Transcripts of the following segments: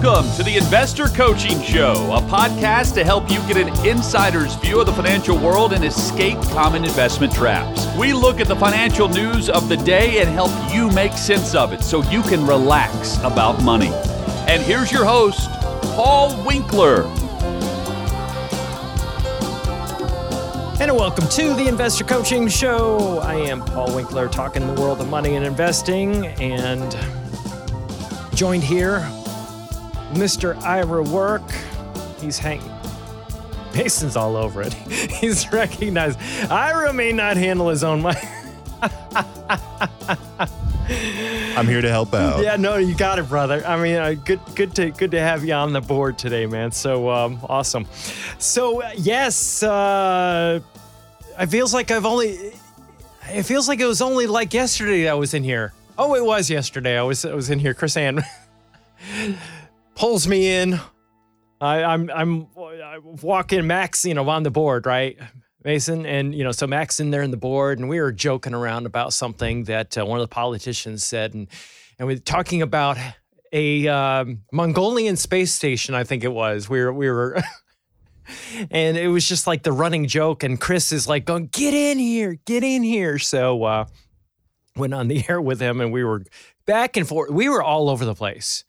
Welcome to the Investor Coaching Show, a podcast to help you get an insider's view of the financial world and escape common investment traps. We look at the financial news of the day and help you make sense of it so you can relax about money. And here's your host, Paul Winkler. And welcome to the Investor Coaching Show. I am Paul Winkler, talking the world of money and investing, and joined here Mr. Ira Work. He's hanging. Mason's all over it. He's recognized. Ira may not handle his own money. I'm here to help out. Yeah, no, you got it, brother. I mean, uh, good, good to good to have you on the board today, man. So um, awesome. So uh, yes, uh, it feels like I've only. It feels like it was only like yesterday I was in here. Oh, it was yesterday. I was I was in here. Chris Ann pulls me in. I, I'm I'm I walking Max, you know, on the board, right, Mason, and you know, so Max in there in the board, and we were joking around about something that uh, one of the politicians said, and and we are talking about a um, Mongolian space station, I think it was. We were we were. and it was just like the running joke and chris is like going get in here get in here so uh went on the air with him and we were back and forth we were all over the place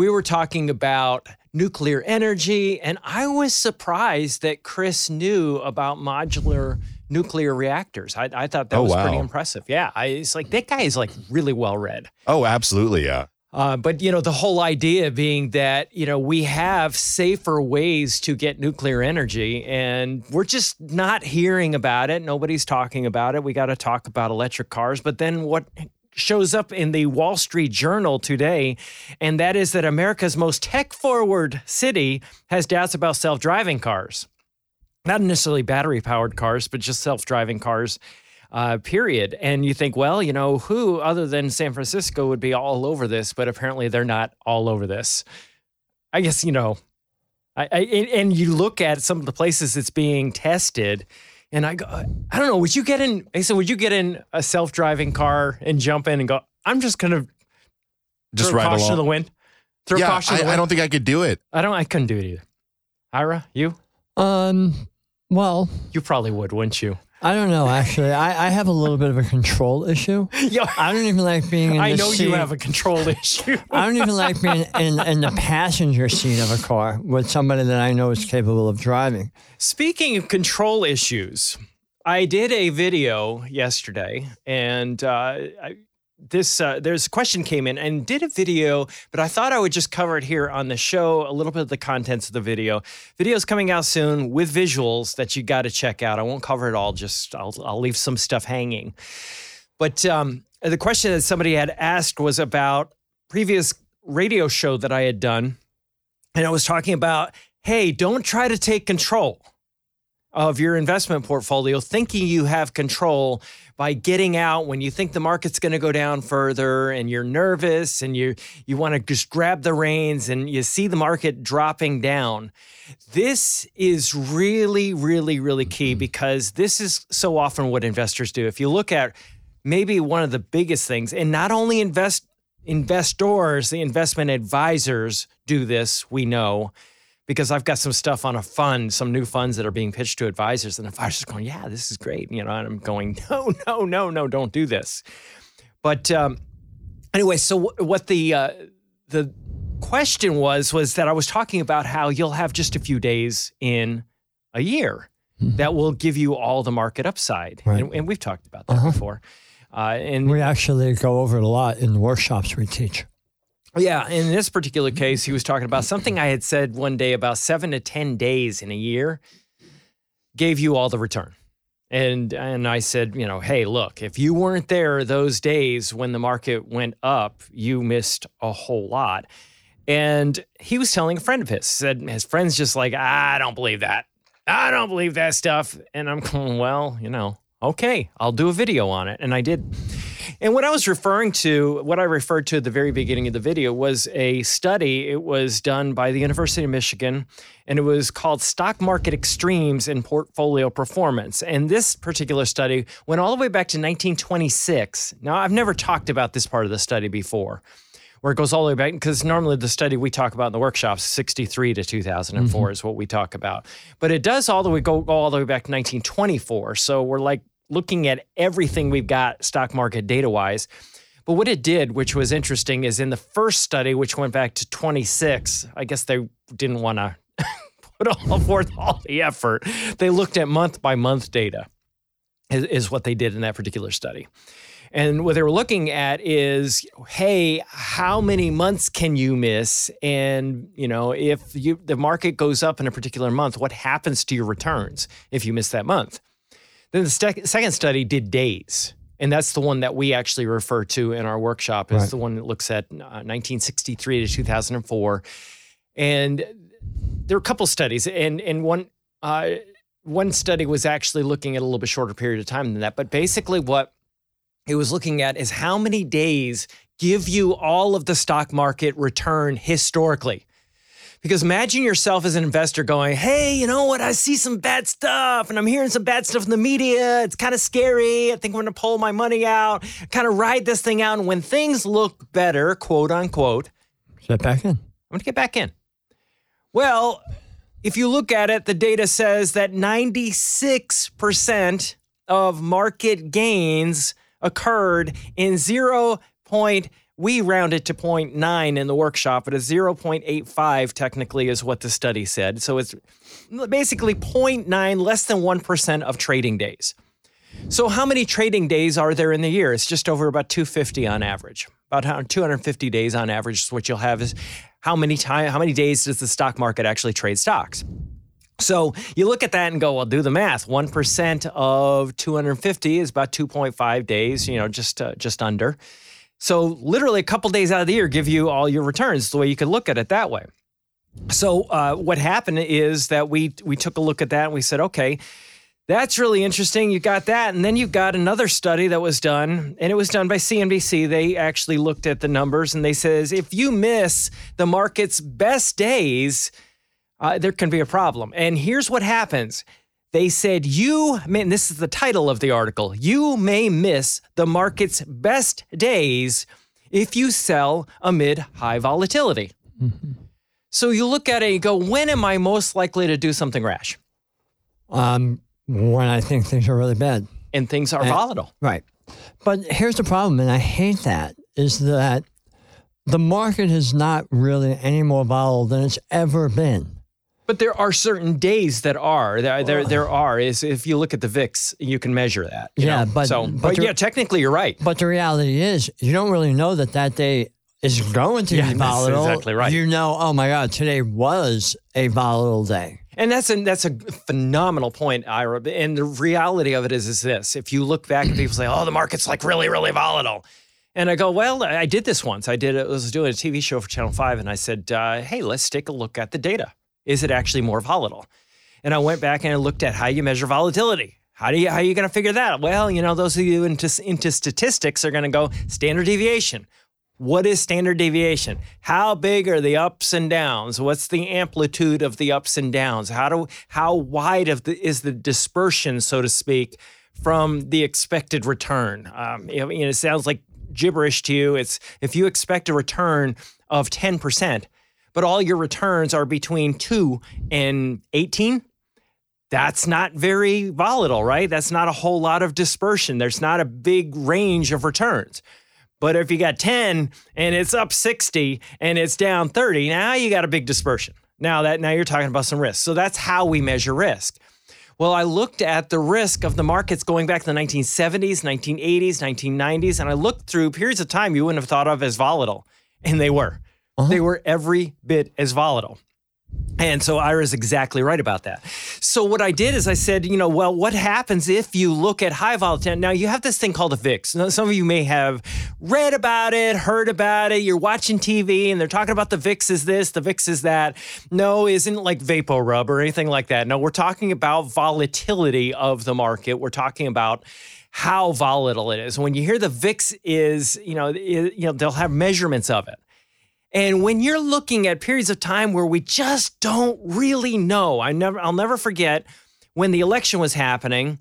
we were talking about nuclear energy, and I was surprised that Chris knew about modular nuclear reactors. I, I thought that oh, was wow. pretty impressive. Yeah, I, it's like that guy is like really well read. Oh, absolutely, yeah. Uh, but you know the whole idea being that you know we have safer ways to get nuclear energy and we're just not hearing about it nobody's talking about it we got to talk about electric cars but then what shows up in the Wall Street Journal today, and that is that America's most tech forward city has doubts about self driving cars. Not necessarily battery powered cars, but just self driving cars, uh, period. And you think, well, you know, who other than San Francisco would be all over this? But apparently they're not all over this. I guess, you know, I, I and you look at some of the places it's being tested and I go, I don't know, would you get in, Mason, would you get in a self driving car and jump in and go, I'm just going to just throw ride caution along. to the wind? Throw yeah, caution to the I, I don't think I could do it. I don't, I couldn't do it either. Ira, you? Um, well, You probably would, wouldn't you? I don't know. Actually, I, I have a little bit of a control issue. Yo, I don't even like being in I the know seat. you have a control issue. I don't even like being in, in the passenger seat of a car with somebody that I know is capable of driving. Speaking of control issues, I did a video yesterday, and uh, I, this uh, there's a question came in and did a video, but I thought I would just cover it here on the show. A little bit of the contents of the video. Video's coming out soon with visuals that you got to check out. I won't cover it all. Just I'll I'll leave some stuff hanging. But um, the question that somebody had asked was about previous radio show that I had done, and I was talking about, hey, don't try to take control of your investment portfolio, thinking you have control by getting out when you think the market's going to go down further and you're nervous and you you want to just grab the reins and you see the market dropping down. This is really really really key mm-hmm. because this is so often what investors do. If you look at maybe one of the biggest things and not only invest investors, the investment advisors do this, we know because I've got some stuff on a fund, some new funds that are being pitched to advisors, and advisors going, "Yeah, this is great," you know, and I'm going, "No, no, no, no, don't do this." But um, anyway, so w- what the uh, the question was was that I was talking about how you'll have just a few days in a year that will give you all the market upside, Right. and, and we've talked about that before. Uh, and We actually go over it a lot in the workshops we teach. Yeah, in this particular case, he was talking about something I had said one day about seven to ten days in a year gave you all the return. And and I said, you know, hey, look, if you weren't there those days when the market went up, you missed a whole lot. And he was telling a friend of his, said his friend's just like, I don't believe that. I don't believe that stuff. And I'm going, well, you know, okay, I'll do a video on it. And I did. And what I was referring to, what I referred to at the very beginning of the video was a study. It was done by the University of Michigan, and it was called Stock Market Extremes in Portfolio Performance. And this particular study went all the way back to 1926. Now, I've never talked about this part of the study before. where it goes all the way back because normally the study we talk about in the workshops 63 to 2004 mm-hmm. is what we talk about but it does all the way go, go all the way back to 1924 so we're like looking at everything we've got stock market data wise but what it did which was interesting is in the first study which went back to 26 i guess they didn't want to put all forth all the effort they looked at month by month data is, is what they did in that particular study and what they were looking at is, hey, how many months can you miss? And you know, if you the market goes up in a particular month, what happens to your returns if you miss that month? Then the sec- second study did days. And that's the one that we actually refer to in our workshop is Right. the one that looks at uh, 1963 to 2004. And there are a couple studies, and and one uh, one study was actually looking at a little bit shorter period of time than that. But basically, what it was looking at is how many days give you all of the stock market return historically. Because imagine yourself as an investor going, hey, you know what? I see some bad stuff and I'm hearing some bad stuff in the media. It's kind of scary. I think I'm going to pull my money out, kind of ride this thing out. And when things look better, quote unquote, Sit back in. I'm going to get back in. Well, if you look at it, the data says that 96% of market gains occurred in 0. We round it to 0.9 in the workshop, but a 0.85 technically is what the study said. So it's basically 0.9, less than 1% of trading days. So, how many trading days are there in the year? It's just over about 250 on average. About 250 days on average is what you'll have is how many time, how many days does the stock market actually trade stocks? So you look at that and go, well, do the math. One percent of 250 is about 2.5 days. You know, just uh, just under. So literally a couple days out of the year give you all your returns. The way you could look at it that way. So uh, what happened is that we we took a look at that and we said, okay, that's really interesting. You got that, and then you got another study that was done, and it was done by CNBC. They actually looked at the numbers and they says if you miss the market's best days, uh, there can be a problem. And here's what happens. They said, You, man, this is the title of the article. You may miss the market's best days if you sell amid high volatility. So you look at it and you go, When am I most likely to do something rash? Um, when I think things are really bad. And things are volatile. Right. But here's the problem, and I hate that, is that the market is not really any more volatile than it's ever been. But there are certain days that are there. There, there are. Is if you look at the VIX, you can measure that. you Yeah, know? but- so, but but, there- yeah, technically you're right. But the reality is, you don't really know that that day is going to Yeah, be that's volatile. exactly right. You know, oh my God, today was a volatile day. And that's a, that's a phenomenal point, Ira. And the reality of it is, is this: if you look back and people say, "Oh, the market's like really, really volatile," and I go, "Well, I did this once. I did. I was doing a TV show for Channel Five, and I said, uh, "Hey, let's take a look at the data. Is it actually more volatile?" And I went back and I looked at how you measure volatility. How do you how are you going to figure that? out? Well, you know, those of you into into statistics are going to go standard deviation. What is standard deviation? How big are the ups and downs? What's the amplitude of the ups and downs? How do how wide of the is the dispersion, so to speak, from the expected return? Um, you know, it sounds like gibberish to you. It's if you expect a return of ten percent, but all your returns are between two and eighteen. That's not very volatile, right? That's not a whole lot of dispersion. There's not a big range of returns. But if you got 10 and it's up 60 and it's down 30, now you got a big dispersion. Now that now you're talking about some risk. So that's how we measure risk. Well, I looked at the risk of the markets going back to the 1970s, 1980s, 1990s, and I looked through periods of time you wouldn't have thought of as volatile, and they were. Uh-huh. They were every bit as volatile. And so Ira's exactly right about that. So what I did is I said, you know, well, what happens if you look at high volatility? Now you have this thing called a VIX. Now, some of you may have read about it, heard about it. You're watching TV and they're talking about the VIX is this, the VIX is that. No, isn't like Vapo Rub or anything like that. No, we're talking about volatility of the market. We're talking about how volatile it is. When you hear the VIX is, you know, it, you know, they'll have measurements of it. And when you're looking at periods of time where we just don't really know, I never I'll never forget when the election was happening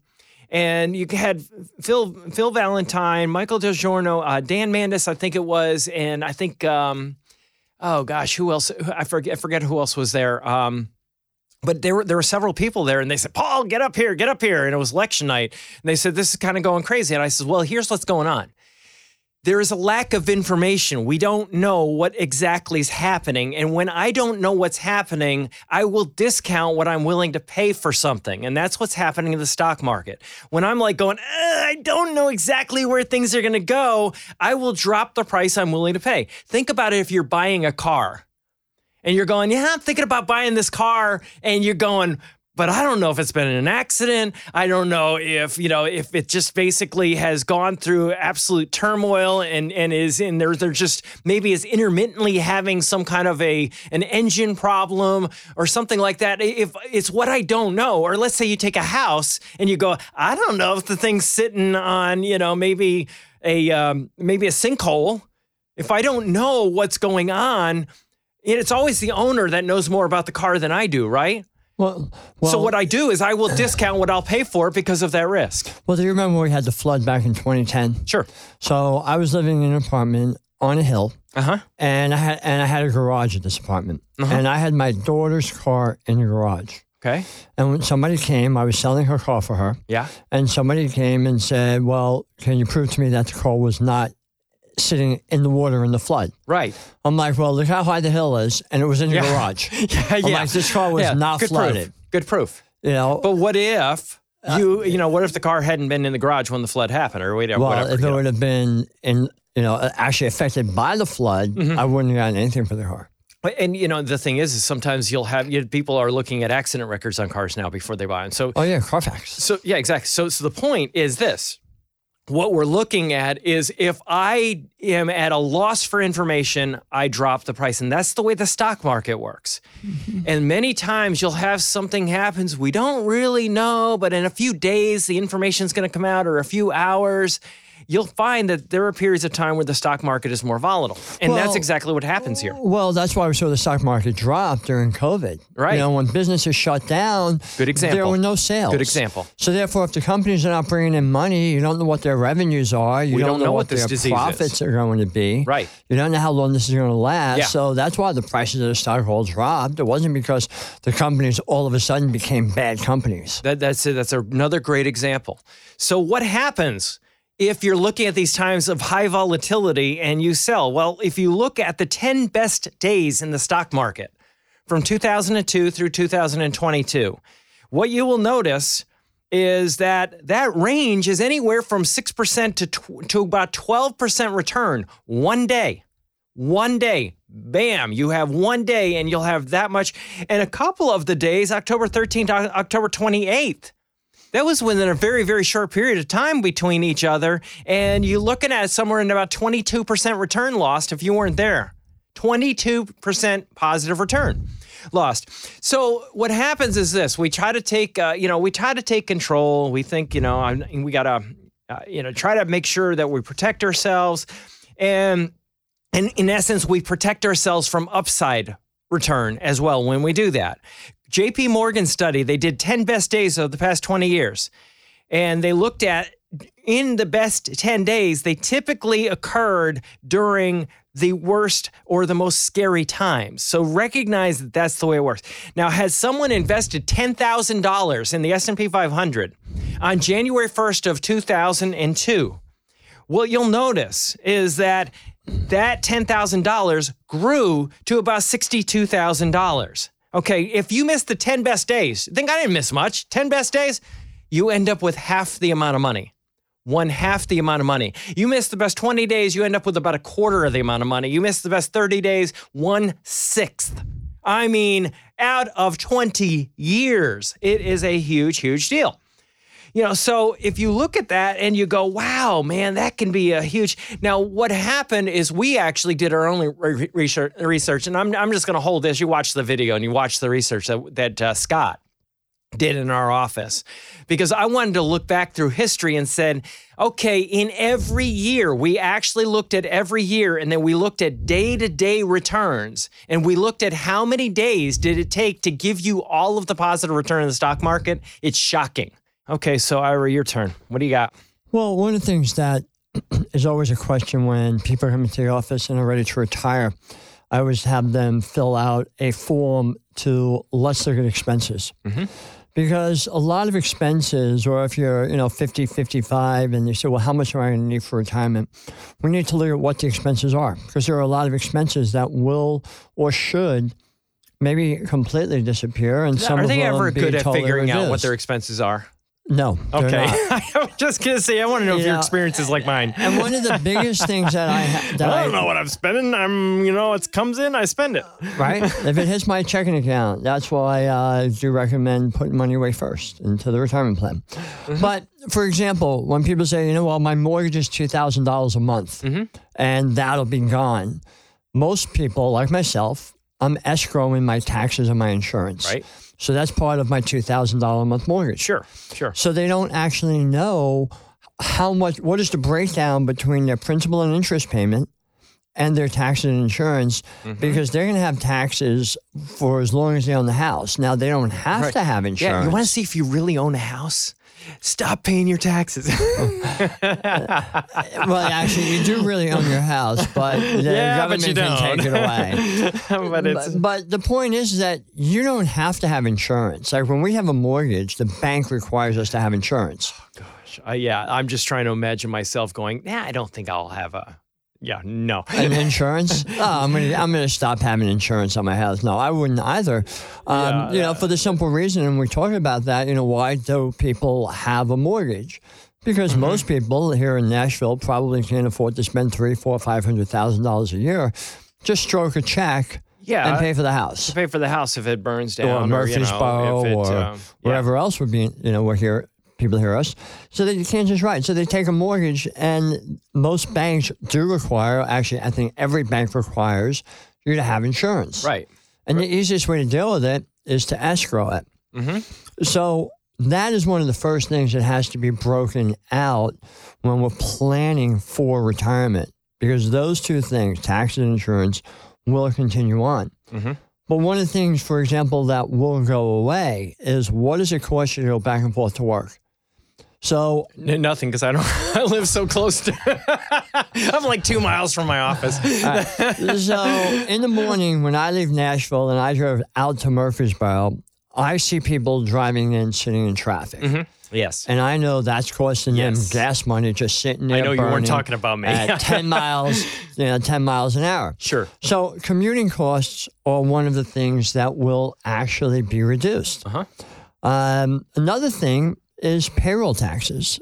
and you had Phil Phil Valentine, Michael DelGiorno, uh, Dan Mandis, I think it was, and I think um, oh gosh, who else? I forget I forget who else was there. Um, but there were there were several people there, and they said, "Paul, get up here, get up here." And it was election night, and they said, "This is kind of going crazy." And I said, "Well, here's what's going on." There is a lack of information. We don't know what exactly is happening. And when I don't know what's happening, I will discount what I'm willing to pay for something. And that's what's happening in the stock market. When I'm like going, "Uh, I don't know exactly where things are going to go, I will drop the price I'm willing to pay. Think about it if you're buying a car and you're going, yeah, I'm thinking about buying this car, and you're going, but I don't know if it's been an accident. I don't know if, you know, if it just basically has gone through absolute turmoil and, and is in there, they're just maybe is intermittently having some kind of a an engine problem or something like that. If it's what I don't know, or let's say you take a house and you go, I don't know if the thing's sitting on, you know, maybe a um, maybe a sinkhole. If I don't know what's going on, it's always the owner that knows more about the car than I do, right? Well, well, so what I do is I will discount what I'll pay for because of that risk. well, do you remember we had the flood back in 2010? Sure. So I was living in an apartment on a hill, Uh huh. and I had and I had a garage at this apartment, Uh-huh. and I had my daughter's car in the garage. Okay. And when somebody came, I was selling her car for her, Yeah. and somebody came and said, "Well, can you prove to me that the car was not sitting in the water in the flood?" Right. I'm like, "Well, look how high the hill is, and it was in the Yeah. garage." Yeah. Yeah. like, "This car was Yeah, not Good flooded." Proof. Good proof. You know, But what if you, you know, what if the car hadn't been in the garage when the flood happened or whatever? well, whatever if it know? would have been in, you know, actually affected by the flood, Mm-hmm. I wouldn't have gotten anything for the car. And you know, the thing is, is sometimes you'll have you people are looking at accident records on cars now before they buy them. So Oh yeah, Carfax. So yeah, exactly. So so the point is this. What we're looking at is if I am at a loss for information, I drop the price. And that's the way the stock market works. And many times you'll have something happens we don't really know, but in a few days the information's going to come out or a few hours. You'll find that there are periods of time where the stock market is more volatile. And that's exactly what happens here. Well, that's why we saw the stock market drop during COVID. Right. You know, when businesses shut down, Good example. there were no sales. Good example. So therefore, if the companies are not bringing in money, you don't know what their revenues are. You We don't, don't know what this their disease is. profits are going to be. Right. You don't know how long this is going to last. Yeah. So that's why the prices of the stock all dropped. It wasn't because the companies all of a sudden became bad companies. That, that's it. That's another great example. So, what happens if you're looking at these times of high volatility and you sell? Well, if you look at the 10 best days in the stock market from 2002 through 2022, what you will notice is that that range is anywhere from 6% to, tw- to about 12% return one day. One day. Bam. You have one day and you'll have that much. And a couple of the days october 13th october 28th that was within a very very short period of time between each other and you're looking at somewhere in about 22% return lost if you weren't there. 22% positive return lost. So what happens is this we try to take uh, you know we try to take control. We think you know I'm, we gotta uh, you know try to make sure that we protect ourselves and and in essence, we protect ourselves from upside return as well when we do that. JP Morgan study, they did 10 best days of the past 20 years. And they looked at in the best 10 days, they typically occurred during the worst or the most scary times. So recognize that that's the way it works. Now, has someone invested $10,000 in the S&P 500 on January 1st of 2002? what you'll notice is that that $10,000 grew to about $62,000. Okay, if you miss the 10 best days, think I didn't miss much, 10 best days, you end up with half the amount of money. One half the amount of money. You miss the best 20 days, you end up with about a quarter of the amount of money. You miss the best 30 days, one sixth. I mean, out of 20 years, it is a huge, huge deal. You know, so if you look at that and you go, wow, man, that can be a huge. Now, what happened is we actually did our own re- research, research and I'm, I'm just going to hold this. You watch the video and you watch the research that, that uh, Scott did in our office because I wanted to look back through history and said, okay, in every year, we actually looked at every year and then we looked at day to day returns and we looked at how many days did it take to give you all of the positive return in the stock market. It's shocking. Okay, so Ira, your turn. What do you got? Well, one of the things that is always a question when people come into the office and are ready to retire, I always have them fill out a form to let's look at expenses. Mm-hmm. Because a lot of expenses, or if you're, you know, 50, 55, and you say, well, how much am I going to need for retirement? We need to look at what the expenses are because there are a lot of expenses that will or should maybe completely disappear. And some of them Are they ever good at totally figuring out what their expenses are? No. Okay. I was just to say, I want to know if your Yeah. experience is like mine. And one of the biggest things that I ha- that I don't know what I'm spending. I'm, you know, it comes in, I spend it. right? if it hits my checking account, that's why I do recommend putting money away first into the retirement plan. Mm-hmm. But for example, when people say, you know, well, my mortgage is two thousand dollars a month, mm-hmm. and that'll be gone. Most people, like myself, I'm escrowing my taxes and my insurance. Right. So that's part of my two thousand dollar a month mortgage. Sure, sure. So they don't actually know how much, what is the breakdown between their principal and interest payment and their taxes and insurance Mm-hmm. because they're going to have taxes for as long as they own the house. Now, they don't have Right. to have insurance. Yeah, you want to see if you really own a house? Stop paying your taxes. well, actually, you do really own your house, but the Yeah, but government you can don't. take it away. but it's But, but the point is that you don't have to have insurance. Like when we have a mortgage, the bank requires us to have insurance. uh, yeah. I'm just trying to imagine myself going. Nah, I don't think I'll have a. Yeah, no. And insurance? oh, I'm gonna I'm gonna stop having insurance on my house. No, I wouldn't either. Um, Yeah, you know, for the simple reason, and we're talking about that. You know, why do people have a mortgage? Because Mm-hmm. most people here in Nashville probably can't afford to spend three, four, five hundred thousand dollars a year. Just stroke a check Yeah. and pay for the house. pay for the house if it burns down, or or, you know, Murfreesboro it, or um, yeah. wherever else would be, you know, we're here, people hear us. So that you can't just write. So they take a mortgage, and most banks do require, actually, I think every bank requires you to have insurance. Right. And the easiest way to deal with it is to escrow it. Mm-hmm. So that is one of the first things that has to be broken out when we're planning for retirement because those two things, taxes and insurance, will continue on. Mhm. But one of the things, for example, that will go away is what does it cost you to go back and forth to work? So N- nothing because I don't. I live so close to. I'm like two miles from my office. so in the morning when I leave Nashville and I drive out to Murfreesboro, I see people driving in, sitting in traffic. Yes. And I know that's costing Yes. them gas money just sitting there. I know you weren't talking about me. At 10 miles, you know, 10 miles an hour. Sure. So commuting costs are one of the things that will actually be reduced. Uh-huh. Um, another thing is payroll taxes.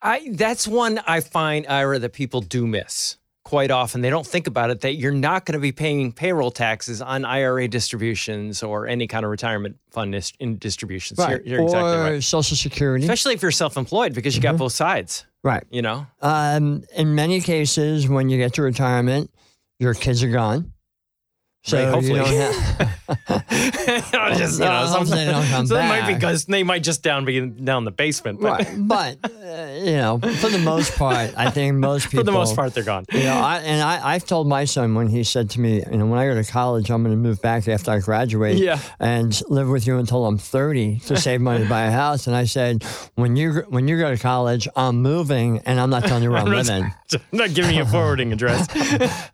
I that's one I find Ira that people do miss quite often. They don't think about it that you're not going to be paying payroll taxes on IRA distributions or any kind of retirement fund dis- in distributions. You're, you're or exactly right. Social Security. Especially if you're self-employed because you got both sides. right. You know. Um, in many cases, when you get to retirement, your kids are gone. So Right, hopefully. you don't have, No, just, you know, No, some- they don't come so they might be because they might just down be down the basement. But right. But uh, you know, for the most part, I think most people for the most part, they're gone. You know, I, and I, I've told my son when he said to me, you know, when I go to college, I'm going to move back after I graduate Yeah. and live with you until I'm 30 to save money to buy a house. And I said, when you when you go to college, I'm moving and I'm not telling you where I'm, I'm not- living. I'm not giving you a forwarding address.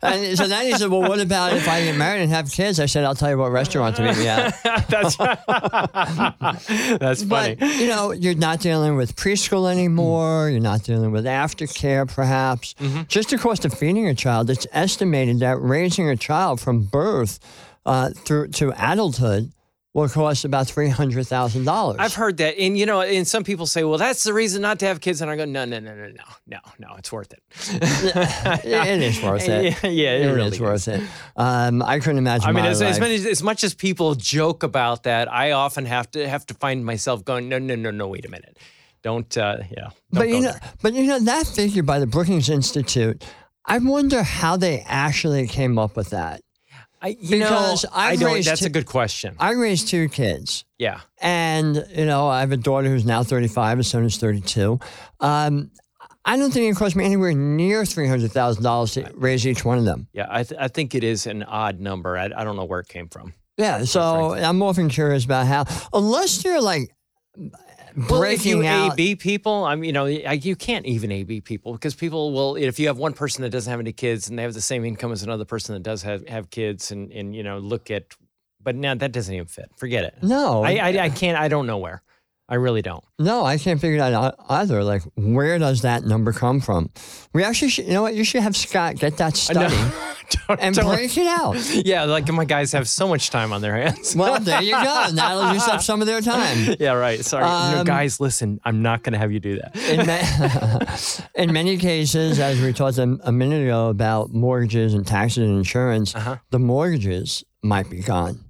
And so then he said, well, what about if I get married and have kids? I said, I'll tell you what restaurant to meet me at. That's that's funny. But you know, you're not dealing with preschool anymore. You're not dealing with aftercare, perhaps. Mm-hmm. Just the cost of feeding a child. It's estimated that raising a child from birth uh, through to adulthood will cost about three hundred thousand dollars. I've heard that, and you know, and some people say, "Well, that's the reason not to have kids." And I go, "No, no, no, no, no, no, no. It's worth it. it is worth it. Yeah, yeah, it, It really is worth it. Um, I couldn't imagine. I mean, as, as, many, as much as people joke about that, I often have to have to find myself going, "No, no, no, no. Wait a minute. Don't. Uh, yeah. Don't But you know, there." but you know that figure by the Brookings Institute. I wonder how they actually came up with that. I, you because know, I I've don't. raised That's two- a good question. I raised two kids. yeah. And, you know, I have a daughter who's now 35, a son who's 32. Um, I don't think it cost me anywhere near $300,000 to raise each one of them. Yeah, I, th- I think it is an odd number. I, I don't know where it came from. Yeah. So I'm often curious about how, unless you're like, Well, if you out. AB people, I mean, you know, I- you can't even AB people because people will. If you have one person that doesn't have any kids and they have the same income as another person that does have, have kids, and and you know, look at, but now that doesn't even fit. Forget it. no, I, I I can't. I don't know where. I really don't. No, I can't figure that out either. Like, where does that number come from? We actually, should, you know what? You should have Scott get that study Don't- and don't- break it out. yeah, like my guys have so much time on their hands. Well, there you go. That'll use up some of their time. yeah, right. Sorry, no, Um, guys. Listen, I'm not going to have you do that. In, ma- in many cases, as we talked a, a minute ago about mortgages and taxes and insurance, Uh-huh. the mortgages might be gone.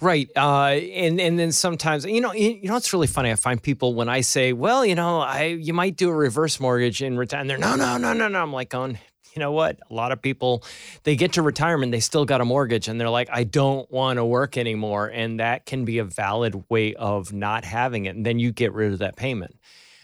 Right. Uh, and and then sometimes, you know, you, know, it's really funny. I find people when I say, well, you know, I you might do a reverse mortgage in retirement. They're no, no, no, no, no. I'm like going, you know what? A lot of people, they get to retirement, they still got a mortgage, and they're like, I don't want to work anymore, and that can be a valid way of not having it, and then you get rid of that payment.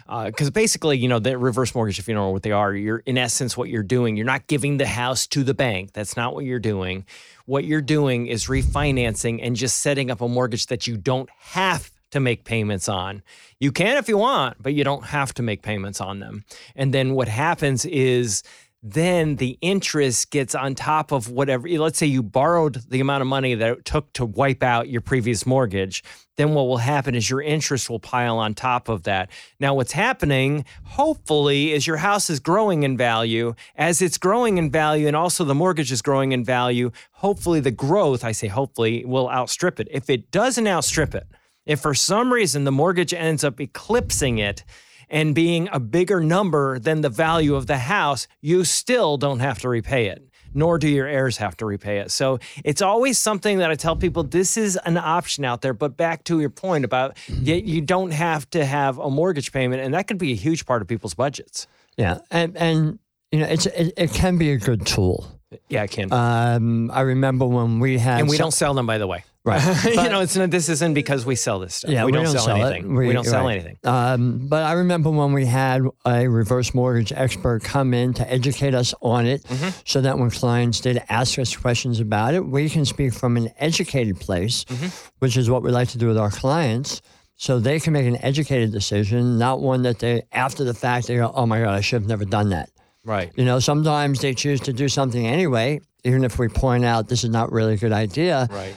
Uh, because basically, you know, the reverse mortgage, if you don't know what they are, you're in essence what you're doing. You're not giving the house to the bank. That's not what you're doing. What you're doing is refinancing and just setting up a mortgage that you don't have to make payments on. You can if you want, but you don't have to make payments on them. And then what happens is then the interest gets on top of whatever. Eh, let's say you borrowed the amount of money that it took to wipe out your previous mortgage. Then what will happen is your interest will pile on top of that. Now, what's happening, hopefully, is your house is growing in value. As it's growing in value and also the mortgage is growing in value, hopefully the growth, I say hopefully, will outstrip it. If it doesn't outstrip it, if for some reason the mortgage ends up eclipsing it, and being a bigger number than the value of the house, you still don't have to repay it, nor do your heirs have to repay it. So it's always something that I tell people this is an option out there. But back to your point about you, you don't have to have a mortgage payment, and that could be a huge part of people's budgets. Yeah, and and you know, it's it, it can be a good tool. Yeah, it can. Um, I remember when we had and we some- don't sell them, by the way. Right. you know, it's not, this isn't because we sell this stuff. Yeah, we, don't, sell, it. anything. We, don't sell right. anything. Um, but I remember when we had a reverse mortgage expert come in to educate us on it, Mm-hmm. so that when clients did ask us questions about it, we can speak from an educated place, Mm-hmm. which is what we like to do with our clients. So they can make an educated decision, not one that they, after the fact, they go, oh my God, I should have never done that. Right. You know, sometimes they choose to do something anyway, even if we point out this is not really a good idea, Right.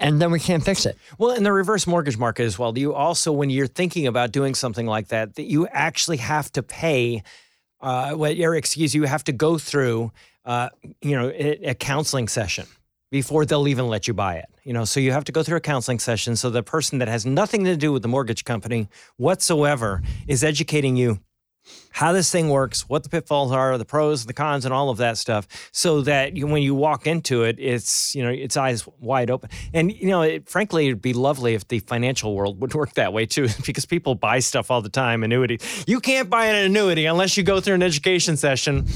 And then we can't fix it. Well, in the reverse mortgage market as well, you also, when you're thinking about doing something like that, that you actually have to pay, uh, what your excuse, you have to go through, uh, you know, a, a counseling session before they'll even let you buy it. You know, so you have to go through a counseling session. So the person that has nothing to do with the mortgage company whatsoever is educating you how this thing works, what the pitfalls are, the pros, the cons, and all of that stuff, so that you, when you walk into it, it's you know it's eyes wide open. And you know, it, frankly, it'd be lovely if the financial world would work that way too, because people buy stuff all the time. Annuity, you can't buy an annuity unless you go through an education session.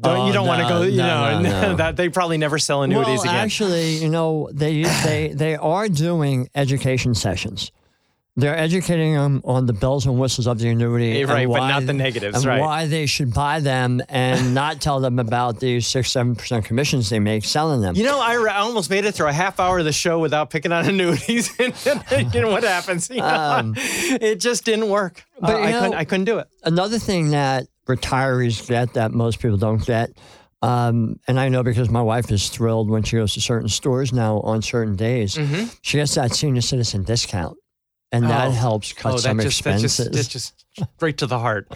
Don't, Oh, you don't want to go, you no, know, no, no. that they probably never sell annuities well, again. actually, you know, they they they are doing education sessions. They're educating them on the bells and whistles of the annuity, and right, but why- not the negatives, and right. why they should buy them, and not tell them about the six seven percent commissions they make selling them. You know, I, I almost made it through a half hour of the show without picking on annuities, and, know what happens? You know, it just didn't work. Um, but Uh, I know- couldn't. I couldn't do it. Another thing that retirees get that most people don't get, um, and I know because my wife is thrilled when she goes to certain stores now on certain days, Mm-hmm. she gets that senior citizen discount, and that Oh. helps cut oh, some that just, that expenses. just, that just straight to the heart.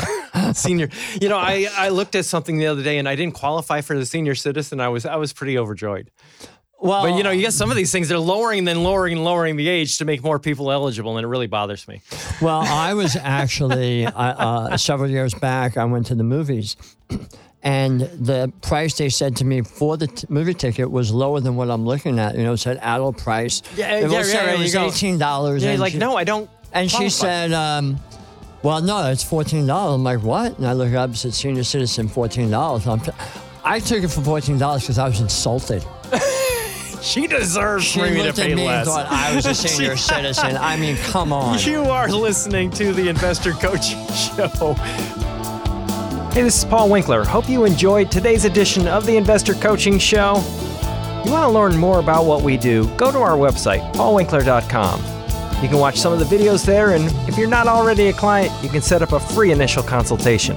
senior, you know, I, I looked at something the other day and I didn't qualify for the senior citizen. I was I was pretty overjoyed. well, But you know, you get some of these things they're lowering and then lowering and lowering the age to make more people eligible, and it really bothers me. Well, I was actually I, uh, several years back. I went to the movies, and the price they said to me for the t- movie ticket was lower than what I'm looking at. You know, it said adult price. Yeah, It yeah, was yeah, right, It was eighteen dollars. Yeah, and like she, no, I don't. And she qualify. said, um, "Well, no, it's fourteen dollars." I'm like, "What?" And I look up. It said senior citizen, fourteen dollars. I took it for fourteen dollars because I was insulted. she deserves She for me to looked at pay me less. and thought I was a senior citizen. I mean, come on. You are listening to the Investor Coaching Show. Hey, this is Paul Winkler. Hope you enjoyed today's edition of the Investor Coaching Show. You want to learn more about what we do? Go to our website, paulwinkler.com. You can watch some of the videos there, and if you're not already a client, you can set up a free initial consultation.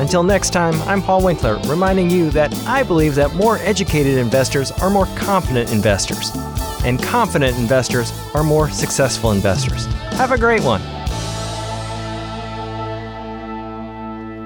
Until next time, I'm Paul Winkler, reminding you that I believe that more educated investors are more confident investors, and confident investors are more successful investors. Have a great one.